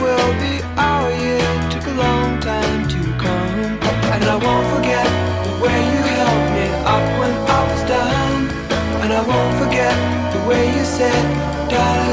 Will be our year, took a long time to come. And I won't forget the way you held me up when I was down. And I won't forget the way you said, darling,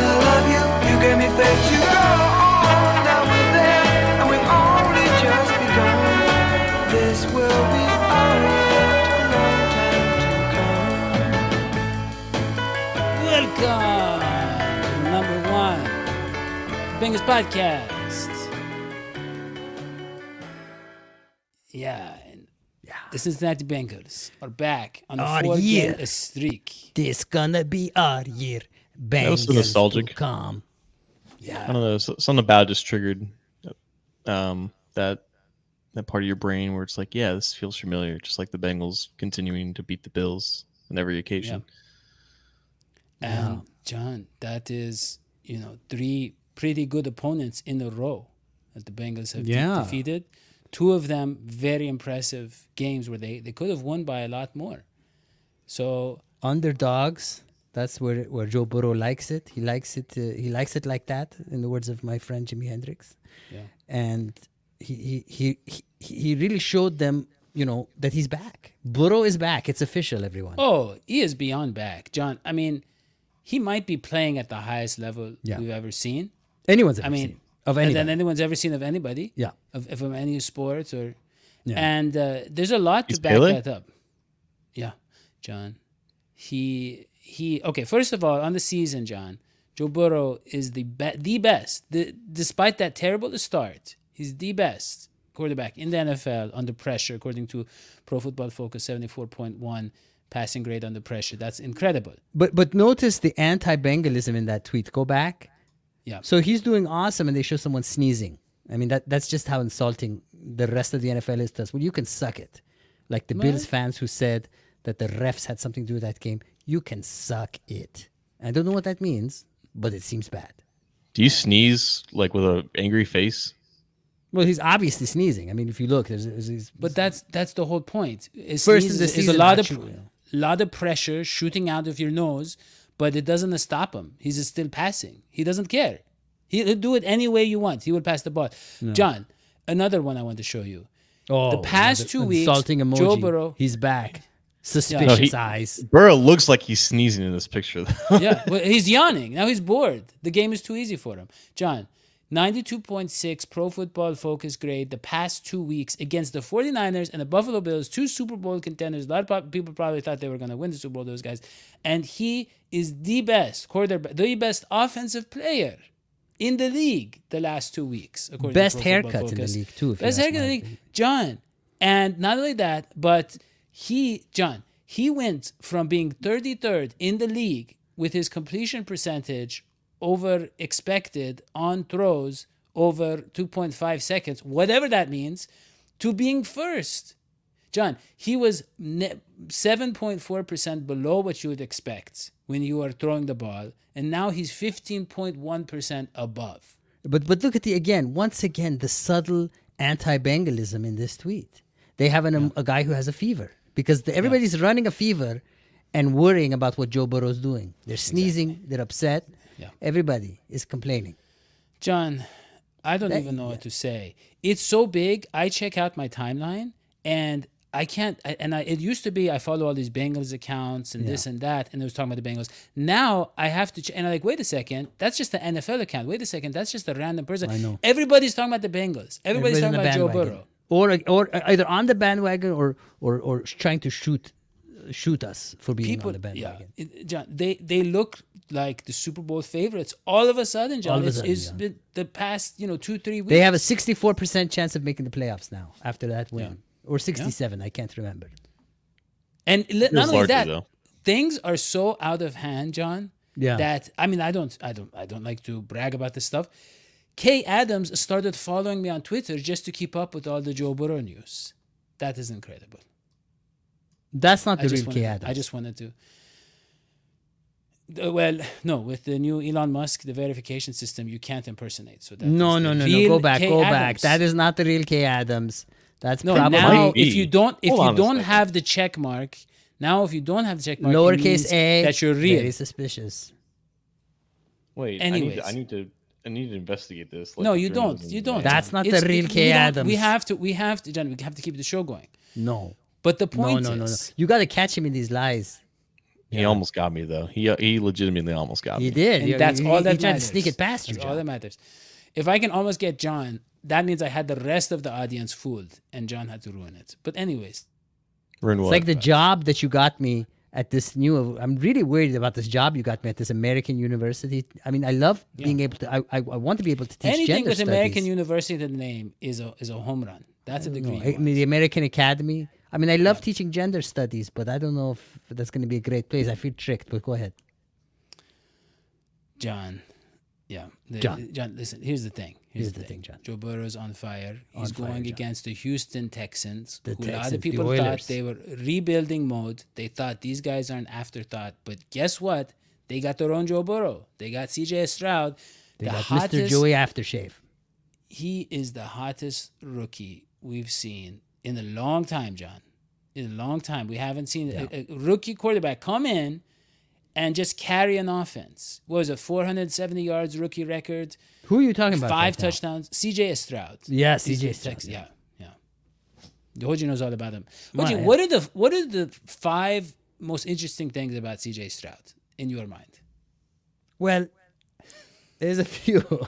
Bengals podcast. Yeah, and the Cincinnati Bengals are back on a Our four year. game streak. This gonna be our year. That was so Bengals nostalgic. to Come. Yeah, I don't know. Something about it just triggered um, that that part of your brain where it's like, yeah, this feels familiar. Just like the Bengals continuing to beat the Bills on every occasion. and John, that is you know three pretty good opponents in a row that the Bengals have de- defeated. Two of them very impressive games where they, they could have won by a lot more. So Underdogs. That's where where Joe Burrow likes it. He likes it. Uh, he likes it like that. In the words of my friend Jimi Hendrix. Yeah. And he he he he, he really showed them, you know, that he's back. Burrow is back. It's official, everyone. Oh, he is beyond back, John. I mean, he might be playing at the highest level Yeah. we've ever seen. Anyone's ever I mean, seen of and anyone. than anyone's ever seen of anybody. Yeah. Of, of any sports or, Yeah. and uh, there's a lot to back Pele? that up. Yeah, John. He he. Okay, first of all, on the season, John, Joe Burrow is the be- the best. The, despite that terrible start, he's the best quarterback in the NFL under pressure, according to Pro Football Focus, seventy four point one passing grade under pressure. That's incredible. But but notice the anti-Bengalism in that tweet. Go back. Yeah. So he's doing awesome, and they show someone sneezing. I mean that that's just how insulting the rest of the NFL is to us. Well, you can suck it, like the Bills fans who said that the refs had something to do with that game. You can suck it. I don't know what that means, but it seems bad. Do you sneeze like with an angry face? Well, he's obviously sneezing. I mean, if you look, there's, there's, there's But that's that's the whole point. It's First in the is a season, lot of actually. lot of pressure shooting out of your nose, but it doesn't stop him. He's still passing. He doesn't care. He- He'll do it any way you want. He will pass the ball. John, another one I want to show you. oh, the past two weeks, insulting emoji. Joe Burrow- he's back. Suspicious No, he- eyes. Burrow looks like he's sneezing in this picture. though. Yeah, well, he's yawning. Now he's bored. The game is too easy for him. John, 92.6 Pro Football Focus grade the past two weeks against the 49ers and the Buffalo Bills, two Super Bowl contenders. A lot of people probably thought they were going to win the Super Bowl, those guys. And he is the best quarterback, the best offensive player in the league the last two weeks. according Best Football haircut in the league, too, Best haircut in the league. John. And not only that, but he, John, he went from being 33rd in the league with his completion percentage over expected on throws over 2.5 seconds, whatever that means, to being first. John, he was 7.4% below what you would expect when you are throwing the ball, and now he's 15.1% above. But but look at the again once again the subtle anti-Bengalism in this tweet. They have an, a guy who has a fever because the, everybody's running a fever and worrying about what Joe Burrow's doing. They're sneezing. They're upset. Yeah. Everybody is complaining. John, I don't That- even know what to say. It's so big. I check out my timeline and I can't. I, and I, it used to be I follow all these Bengals accounts and this and that, and it was talking about the Bengals. Now I have to. Ch- and I'm like, wait a second, that's just the NFL account. Wait a second, that's just a random person. I know. Everybody's talking about the Bengals. Everybody's, Everybody's talking about Joe. Burrow. or or either on the bandwagon or or or trying to shoot shoot us for being People, on the yeah, bandwagon. it- John, they they look like the Super Bowl favorites. All of a sudden, John, All it's, sudden, it's yeah. been the past you know two three weeks. They have a 64% chance of making the playoffs now after that win. Or 67, I can't remember. And li- not only that, though. things are so out of hand, John, Yeah. That I mean, I don't, I don't, I don't like to brag about this stuff. Kay Adams started following me on Twitter just to keep up with all the Joe Burrow news. That is incredible. That's not the just real wanted, K Adams. I just wanted to. Uh, well, no, with the new Elon Musk, the verification system, you can't impersonate. So that no, no, no, no. Go back, Kay go back. That is not the real K Adams. That's no. probably Now, if you don't, if Hold you don't have the check mark, now if you don't have the check mark, lowercase a. that you're real. Very suspicious. Wait, Anyways. I need, to, I need to I need to investigate this. No, you don't. You don't. That's not the real it- Kay we Adams. We have to. We have to, John. We have to keep the show going. No. But the point no, no, no. is, You got to catch him in these lies. He almost got me though. He he legitimately almost got me. He did. and You- that's you- all you that tried to sneak it past you. That's all that matters. If I can almost get John, that means I had the rest of the audience fooled, and John had to ruin it. But anyways, Ruin It's like the job that you got me at this new. I'm really worried about this job you got me at this American university. I mean, I love being able to. I, I, I want to be able to teach anything gender with studies. American University in the name is a is a home run. That's a degree. I mean, the American Academy. I mean, I love teaching gender studies, but I don't know if that's going to be a great place. I feel tricked, but go ahead. John. Yeah. The- John. John, listen, here's the thing. Here's, Here's the, the thing. John. Joe Burrow's on fire. He's On going John. against the Houston Texans, The who a lot Texans, of the people thought they were rebuilding mode. They thought these guys are an afterthought. But guess what? They got their own Joe Burrow. They got CJ Stroud. They the got hottest, Mr. Joey Aftershave. he is the hottest rookie we've seen in a long time, John. In a long time. We haven't seen a, a rookie quarterback come in and just carry an offense. What was it, 470 yards rookie record, Who are you talking about? five right now? touchdowns? CJ Stroud. Yeah, CJ the Stroud, yeah. Yeah, yeah. Hoji knows all about him. Well, Hoji, yeah. what are the what are the five most interesting things about CJ Stroud in your mind? Well, there's a few.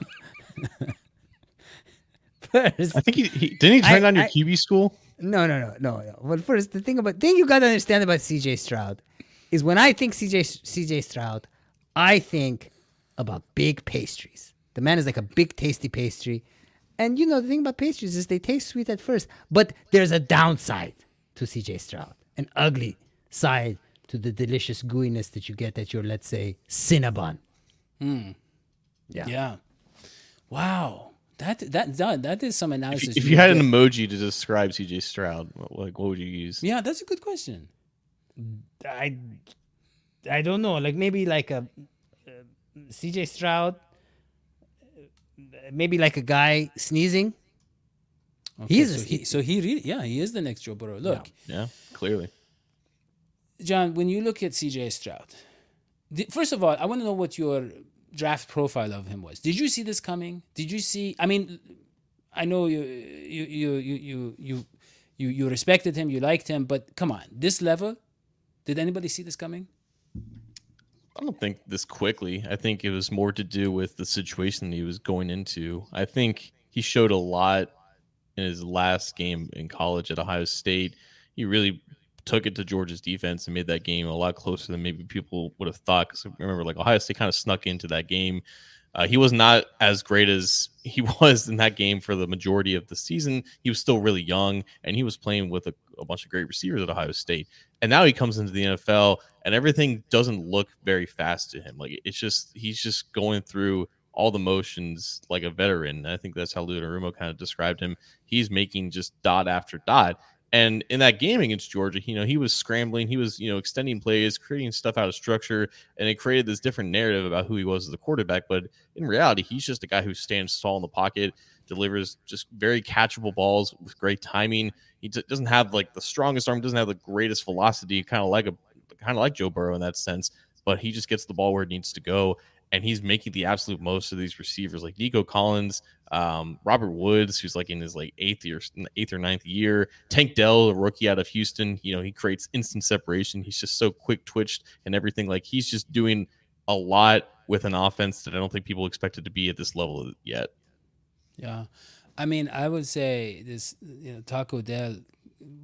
First, I think he, he didn't he turn I- down your I- QB school. No, no, no, no, no. Well, first, the thing about thing you got to understand about CJ Stroud is when I think CJ CJ Stroud, I think about big pastries. The man is like a big tasty pastry, and you know the thing about pastries is they taste sweet at first, but there's a downside to CJ Stroud, an ugly side to the delicious gooiness that you get at your let's say Cinnabon. Hmm. Yeah. Yeah. Wow. That that that, that is some If, analysis. you- if you had an emoji to describe CJ Stroud, what- like what would you use? Yeah, that's a good question. I I don't know, like maybe like a uh, CJ Stroud, maybe like a guy sneezing. Okay, He's a- so he, so he really yeah he is the next Joe Burrow. Look, Yeah, clearly. John, when you look at CJ Stroud, di- first of all, I want to know what your draft profile of him was. Did you see this coming? Did you see? I mean, I know you you you you you you you, you respected him, you liked him, but come on, this level, did anybody see this coming? I don't think this quickly. I think it was more to do with the situation he was going into. I think he showed a lot in his last game in college at Ohio State. He really took it to Georgia's defense and made that game a lot closer than maybe people would have thought. Because remember, like Ohio State kind of snuck into that game. Uh, he was not as great as he was in that game for the majority of the season. He was still really young, and he was playing with a, a bunch of great receivers at Ohio State. And now he comes into the NFL, and everything doesn't look very fast to him. Like it's just he's just going through all the motions like a veteran. I think that's how Lou Anarumo kind of described him. He's making just dot after dot. And in that game against Georgia, you know, he was scrambling, he was, you know, extending plays, creating stuff out of structure, and it created this different narrative about who he was as a quarterback. But in reality, he's just a guy who stands tall in the pocket, delivers just very catchable balls with great timing. He d- doesn't have like the strongest arm, doesn't have the greatest velocity, kind of like a kind of like Joe Burrow in that sense, but he just gets the ball where it needs to go. And he's making the absolute most of these receivers like Nico Collins, um, Robert Woods, who's like in his like eighth year, eighth or ninth year. Tank Dell, a rookie out of Houston, you know, he creates instant separation. He's just so quick twitched and everything. Like he's just doing a lot with an offense that I don't think people expected to be at this level yet. Yeah, I mean, I would say this you know, Taco Dell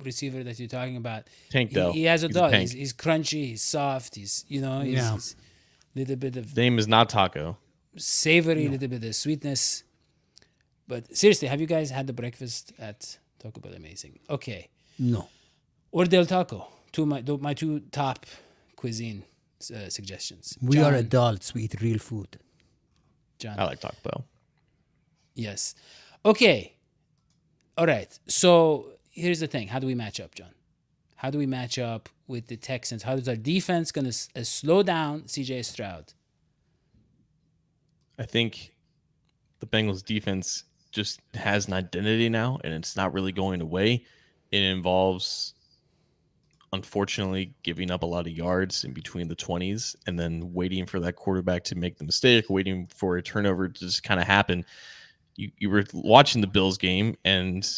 receiver that you're talking about. Tank he- Dell. He, has a He's dog. tank. he's, he's crunchy. He's soft. He's you know he's, Yeah. he's little bit of His name is not Taco. savory, little bit of sweetness. But seriously, have you guys had the breakfast at Taco Bell? Amazing. Okay, No. or Del Taco. Two my my two top cuisine. uh, suggestions. We are adults. We eat real food. John. I like Taco Bell. Yes. Okay. All right. So here's the thing. How do we match up, John? How do we match up with the Texans? How is our defense going to uh, slow down CJ Stroud? I think the Bengals defense just has an identity now, and it's not really going away. It involves, unfortunately, giving up a lot of yards in between the 20s and then waiting for that quarterback to make the mistake, waiting for a turnover to just kind of happen. You, you were watching the Bills game, and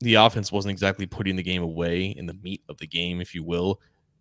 the offense wasn't exactly putting the game away in the meat of the game, if you will.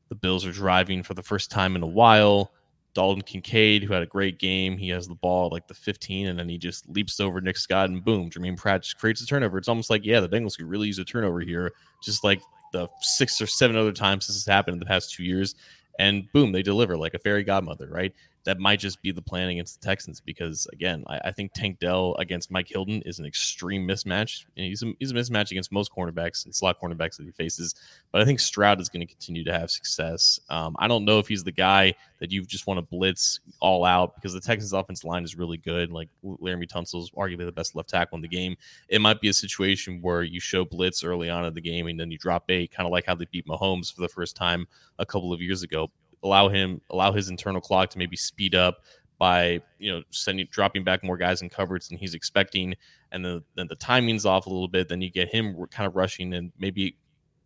The Bills are driving for the first time in a while. Dalton Kincaid, who had a great game, he has the ball like the 15, and then he just leaps over Nick Scott, and boom, Germaine Pratt just creates a turnover. It's almost like, yeah, the Bengals could really use a turnover here, just like the six or seven other times this has happened in the past two years. And boom, they deliver like a fairy godmother, right? That might just be the plan against the Texans because, again, I, I think Tank Dell against Mike Hilton is an extreme mismatch. And he's a, he's a mismatch against most cornerbacks and slot cornerbacks that he faces. But I think Stroud is going to continue to have success. Um, I don't know if he's the guy that you just want to blitz all out because the Texans' offensive line is really good. Like Laremy Tunsil's arguably the best left tackle in the game. It might be a situation where you show blitz early on in the game and then you drop eight, kind of like how they beat Mahomes for the first time a couple of years ago. Allow him, allow his internal clock to maybe speed up by you know sending dropping back more guys in coverage than he's expecting, and then then the timing's off a little bit. Then you get him kind of rushing and maybe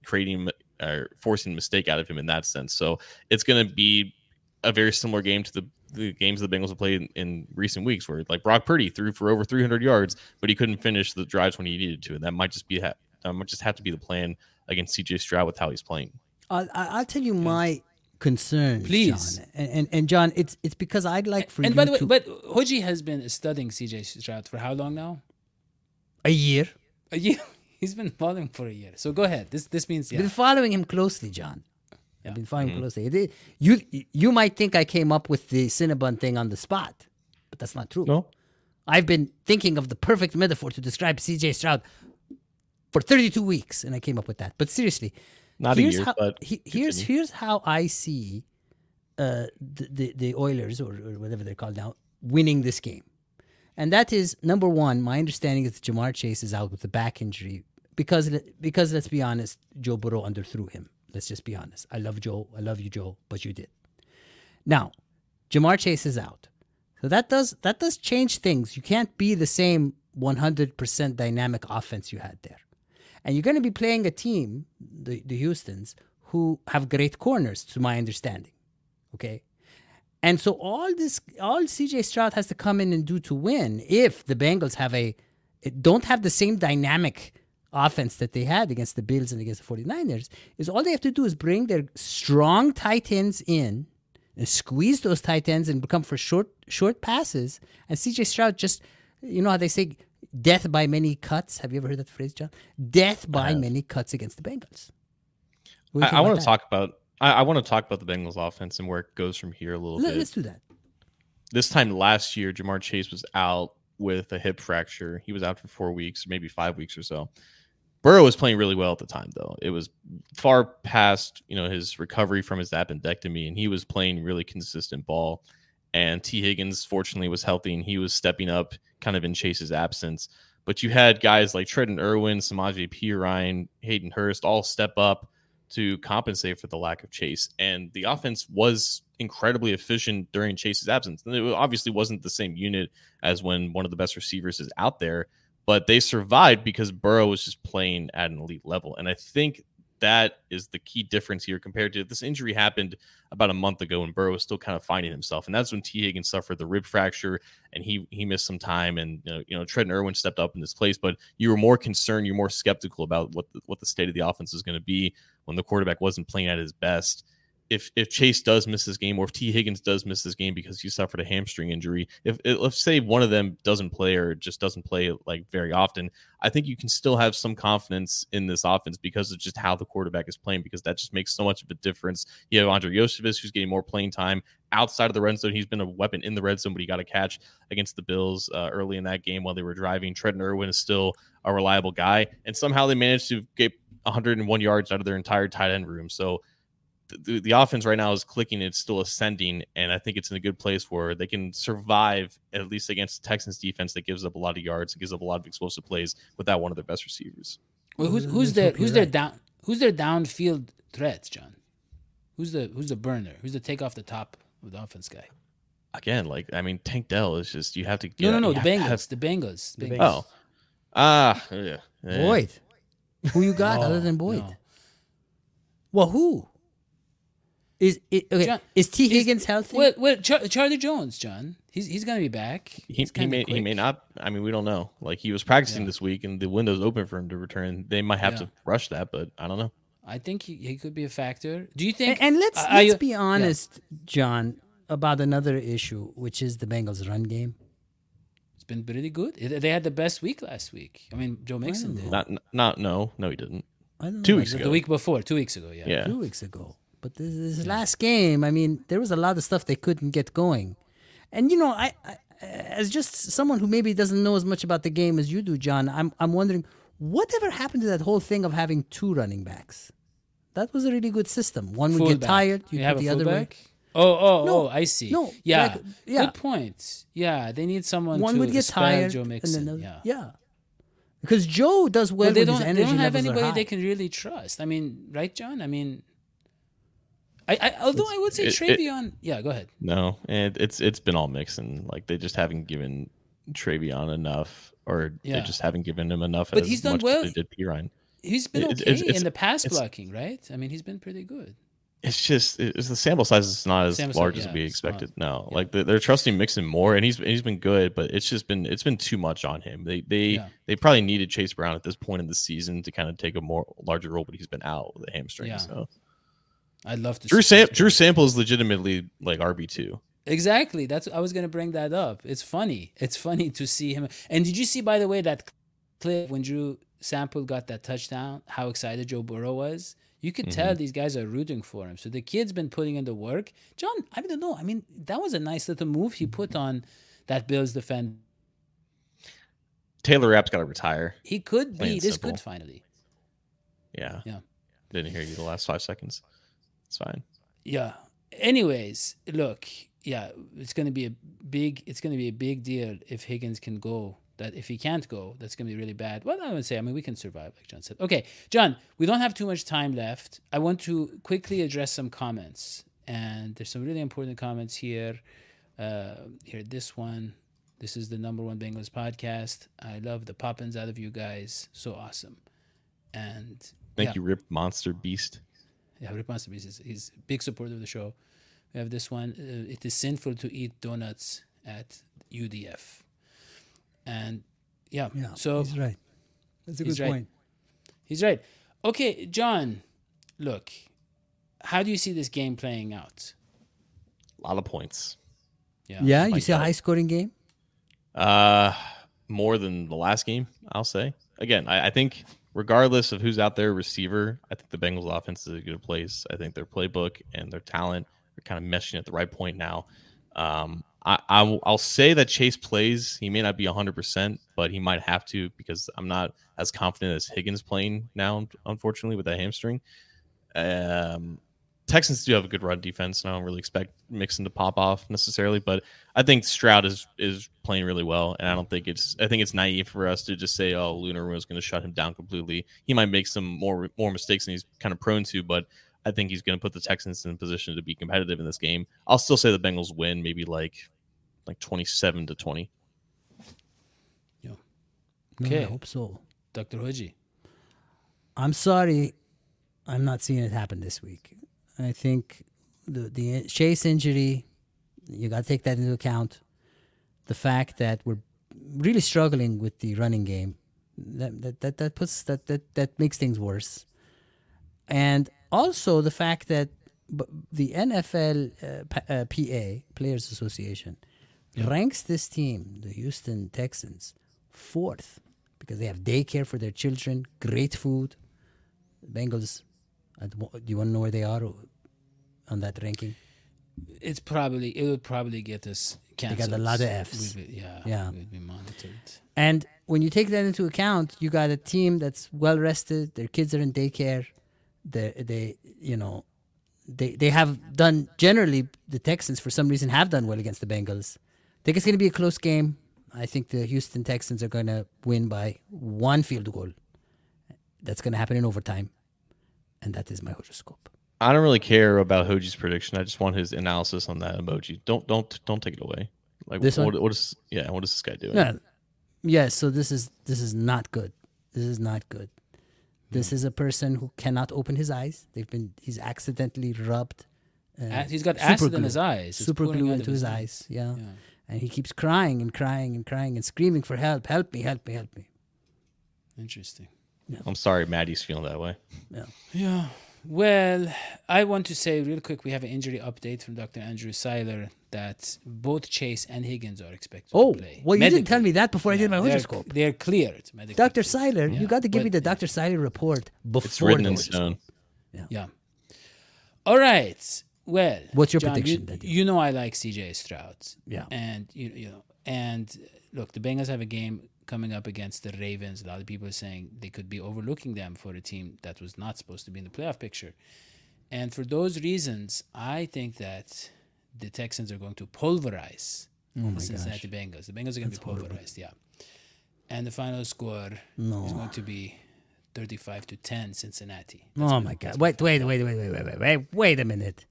creating or forcing a mistake out of him in that sense. So it's going to be a very similar game to the the games the Bengals have played in, in recent weeks, where like Brock Purdy threw for over 300 yards, but he couldn't finish the drives when he needed to, and that might just be ha- that might just have to be the plan against CJ Stroud with how he's playing. I'll, I- I'll tell you my concerns, Please. John. And, and and John, it's it's because I'd like for and you by the way, but Hoji has been studying CJ Stroud for how long now? a year. A year. He's been following for a year. So go ahead. This this means yeah. Been following him closely, John. I've been following Mm-hmm. closely. It- You you might think I came up with the Cinnabon thing on the spot, but that's not true. No, I've been thinking of the perfect metaphor to describe CJ Stroud for 32 weeks, and I came up with that. But seriously, not a here's year, how, but he- here's continue. here's how I see uh, the, the the Oilers or, or whatever they're called now winning this game, and that is number one. My understanding is that Ja'Marr Chase is out with a back injury because because let's be honest, Joe Burrow underthrew him. Let's just be honest. I love Joe. I love you, Joe, but you did. Now, Ja'Marr Chase is out. So that does that does change things. You can't be the same 100% dynamic offense you had there. And you're going to be playing a team, the, the Houstons, who have great corners, to my understanding. Okay. And so all this, all CJ Stroud has to come in and do to win, if the Bengals have a, don't have the same dynamic offense that they had against the Bills and against the 49ers, is all they have to do is bring their strong tight ends in and squeeze those tight ends and become for short short passes. And CJ Stroud just, you know how they say, death by many cuts. Have you ever heard that phrase, John? Death by many cuts against the Bengals. What do you I, I want to talk about I, I want to talk about the Bengals offense and where it goes from here a little bit. Let's do that. this time last year, Ja'Marr Chase was out with a hip fracture. He was out for four weeks, maybe five weeks or so. Burrow was playing really well at the time, though. It was far past, you know, his recovery from his appendectomy, and he was playing really consistent ball. And Tee Higgins, fortunately, was healthy, and he was stepping up, kind of in Chase's absence. But you had guys like Trenton Irwin, Samaje Perine, Hayden Hurst all step up to compensate for the lack of Chase. And the offense was incredibly efficient during Chase's absence. And it obviously wasn't the same unit as when one of the best receivers is out there, but they survived because Burrow was just playing at an elite level. And I think that is the key difference here compared to this injury happened about a month ago and Burrow was still kind of finding himself. And that's when Tee Higgins suffered the rib fracture and he he missed some time. And you know, you know Trenton Irwin stepped up in this place, but you were more concerned, you're more skeptical about what the, what the state of the offense is going to be when the quarterback wasn't playing at his best. If if Chase does miss this game, or if Tee Higgins does miss this game because he suffered a hamstring injury, if, let's say one of them doesn't play or just doesn't play like very often, I think you can still have some confidence in this offense because of just how the quarterback is playing. Because that just makes so much of a difference. You have Andrei Iosivas who's getting more playing time outside of the red zone. He's been a weapon in the red zone, but he got a catch against the Bills uh, early in that game while they were driving. Trenton Irwin is still a reliable guy, and somehow they managed to get 101 yards out of their entire tight end room. So the, the offense right now is clicking. It's still ascending, and I think it's in a good place where they can survive at least against the Texans defense that gives up a lot of yards, and gives up a lot of explosive plays without one of their best receivers. Well, who's who's their who's their down who's their downfield threats, John? Who's the who's the burner? Who's the take off the top of the offense guy? Again, like I mean, Tank Dell is just you have to. No, get- no, no. you The Bengals. have- The Bengals. The Bengals. Bengals. oh, ah, yeah, eh. Boyd. Who you got No, other than Boyd? no. Well, who? Is it okay? John, is Tee Is- Higgins healthy? Well, well, Char- Charlie Jones, John. He's he's gonna be back. He, He's he kinda may he may not. I mean, we don't know. Like he was practicing Yeah. this week, and the window's open for him to return. They might have Yeah. to rush that, but I don't know. I think he, he could be a factor. Do you think? and let's are let's you- be honest, John, about another issue, which is the Bengals' run game. It's been pretty good. They had the best week last week. I mean, Joe Mixon did. Not not no no he didn't. I don't Two know, weeks The- ago. The week before, two weeks ago. Yeah. Yeah. two weeks ago. But this, this last game, I mean, there was a lot of stuff they couldn't get going. And you know, I, I as just someone who maybe doesn't know as much about the game as you do, John, I'm I'm wondering whatever happened to that whole thing of having two running backs. That was a really good system. One would get tired, you, You have a the other way. fullback. Oh, oh, No, oh! I see. no, yeah, yeah. Good point. Yeah, they need someone. One to would get tired, Joe and Mixon. then yeah. yeah. Because Joe does well, Well, they don't. They don't have anybody they can really trust. I mean, right, John? I mean, I, I although I would say it- it- Trayveon. yeah, go ahead. No, and it's it's been all Mixon. Like they just haven't given Trayveon enough, or Yeah. they just haven't given him enough. But he's done well. They did Perine. He's been okay it's- it's- in the pass blocking, right? I mean, he's been pretty good. It's just it's the sample size is not as Sample size, large as we it's not. expected. No, Yeah. like they're, they're trusting Mixon more, and he's he's been good, but it's just been it's been too much on him. They they Yeah. they probably needed Chase Brown at this point in the season to kind of take a more larger role, but he's been out with a hamstring. Yeah. So I'd love to. Drew see Sam- Drew. Sample is legitimately like RB two. Exactly. That's I was gonna bring that up. It's funny. It's funny to see him. And did you see, by the way, that clip when Drew Sample got that touchdown? How excited Joe Burrow was. You could Mm-hmm. tell these guys are rooting for him. So the kid's been putting in the work. John, I don't know. I mean, that was a nice little move he put on that Bills defense. Taylor Rapp's got to retire. He could be this simple. good finally. Yeah. Yeah. Didn't hear you the last five seconds. It's fine. Yeah. Anyways, look, yeah, it's going to be a big. It's going to be a big deal if Higgins can go. That if he can't go, that's going to be really bad. Well, I would say, I mean, we can survive, like John said. Okay, John, we don't have too much time left. I want to quickly address some comments, and there's some really important comments here. Uh, here, this one. This is the number one Bengals podcast. I love the poppins out of you guys. So awesome. And Thank yeah. you, Rip Monster Beast. Yeah, Rip Monster Beast is he's a big supporter of the show. We have this one. Uh, it is sinful to eat donuts at UDF, and yeah, Yeah, so he's right. That's a good right. point. he's right. Okay, John, look, how do you see this game playing out? A lot of points. Yeah, Yeah, you see a high scoring game. Uh, more than the last game, I'll say. Again, I, I think regardless of who's out there, receiver, I think the Bengals offense is a good place. I think their playbook and their talent are kind of meshing at the right point now. Um, I, I will, I'll say that Chase plays. He may not be 100%, but he might have to because I'm not as confident as Higgins playing now, unfortunately, with that hamstring. Um, Texans do have a good run defense, and I don't really expect Mixon to pop off necessarily, but I think Stroud is is playing really well, and I don't think it's I think it's naive for us to just say, "Oh, Lunar was going to shut him down completely." He might make some more more mistakes than he's kind of prone to, but I think he's going to put the Texans in a position to be competitive in this game. I'll still say the Bengals win, maybe like like twenty seven to twenty. No, Okay. I hope so. Dr. Hoji. I'm sorry, I'm not seeing it happen this week. I think the the Chase injury, you got to take that into account. The fact that we're really struggling with the running game, that that that, that puts that, that that makes things worse. And also the fact that the NFL uh, uh, PA Players Association ranks this team, the Houston Texans, fourth because they have daycare for their children, great food. Bengals, I d- do you want to know where they are on that ranking? It's probably it would probably get us got a lot of Fs. Be- yeah, Yeah. we'd be monitored. And when you take that into account, you got a team that's well rested. Their kids are in daycare. They, they, you know, they they have done generally the Texans for some reason have done well against the Bengals. I think it's going to be a close game. I think the Houston Texans are going to win by one field goal. That's going to happen in overtime, and that is my horoscope. I don't really care about Hoji's prediction. I just want his analysis on that emoji. Don't don't don't take it away. Like This what, one? what is yeah? What is this guy doing? No, yeah. So this is this is not good. This is not good. This is a person who cannot open his eyes. They've been he's accidentally rubbed. Uh, He's got super acid in his eyes. It's super glue into his nose. eyes. Yeah. Yeah. and he keeps crying and crying and crying and screaming for help. Help me! Help me! Help me! Interesting. I'm sorry, Maddie's feeling that way. Yeah. Yeah. Well, I want to say real quick we have an injury update from Dr. Andrew Seiler that both Chase and Higgins are expected Oh, to play. well, you didn't tell me that before I did my they're, horoscope. they're cleared. medically Dr. cleared. Seiler, Yeah, you got to give me but- the Dr. Seiler report before It's written the in stone. Yeah. All right. Well, What's your John, prediction, You, you know I like CJ Stroud. Yeah. And you you know and look, the Bengals have a game coming up against the Ravens. A lot of people are saying they could be overlooking them for a team that was not supposed to be in the playoff picture. And for those reasons, I think that the Texans are going to pulverize oh the Cincinnati gosh. Bengals. The Bengals are going to be pulverized, horrible. yeah. And the final score no. is going to be 35 to 10 Cincinnati. That's oh my god. Wait, wait, wait, wait, wait, wait, wait, wait. Wait a minute.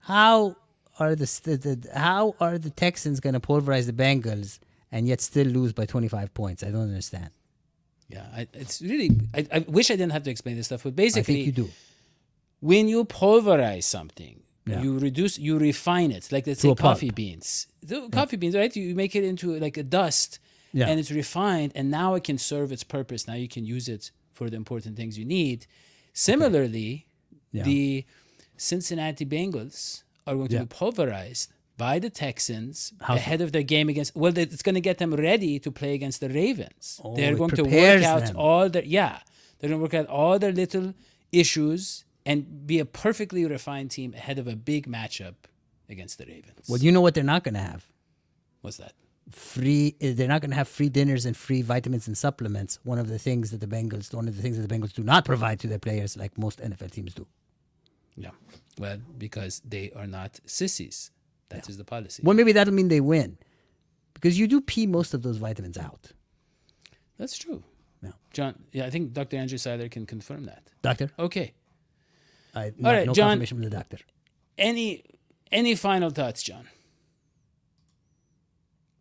How are the, the, the how are the Texans going to pulverize the Bengals? And yet still lose by 25 points? I don't understand. Yeah, I, it's really. I, I wish I didn't have to explain this stuff, but basically, I think you do. when you pulverize something, Yeah. you reduce, you refine it. Like let's To say a pulp. coffee beans. The coffee beans, right? You make it into like a dust, Yeah. and it's refined, and now it can serve its purpose. Now you can use it for the important things you need. Similarly, Yeah. the Cincinnati Bengals are going to be pulverized by the Texans How so? ahead of their game against. Well, it's going to get them ready to play against the Ravens. Oh, They're going to work out them. all their yeah. They're going to work out all their little issues and be a perfectly refined team ahead of a big matchup against the Ravens. Well, you know what they're not going to have? What's that? Free. uh, They're not going to have free dinners and free vitamins and supplements. One of the things that the Bengals, one of the things that the Bengals do not provide to their players, like most NFL teams do. Yeah. Well, because they are not sissies. That is the policy. Well, maybe that'll mean they win, because you do pee most of those vitamins out. That's true. Yeah. John, yeah, I think Dr. Andrew Seiler can confirm that. Doctor, Okay. I not, right, no John. confirmation from the doctor. Any any final thoughts, John?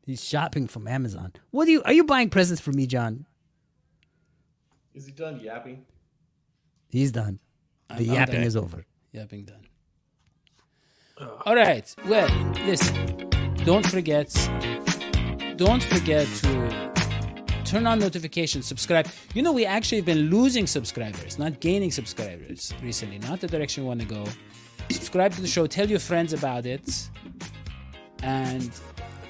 He's shopping from Amazon. What do you? Are you buying presents for me, John? Is he done yapping? He's done. The I'm- yapping okay. is over. Yapping done. All right. Well, listen. Don't forget. Don't forget to turn on notifications, subscribe. You know, we actually have been losing subscribers, not gaining subscribers recently. Not the direction we want to go. Subscribe to the show. Tell your friends about it. And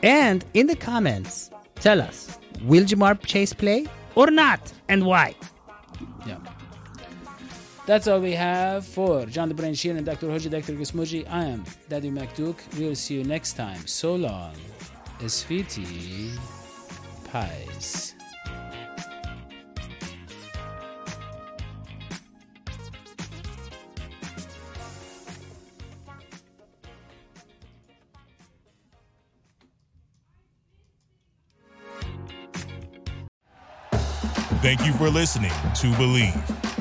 And in the comments, tell us: Will Ja'Marr Chase play or not, and why? yeah. That's all we have for John the Brain Sheeran and Dr. Hoji Dr. Gusmuji. I am Daddy McDuke. We'll see you next time. So long. Esfiti Pies. Thank you for listening to Bleav.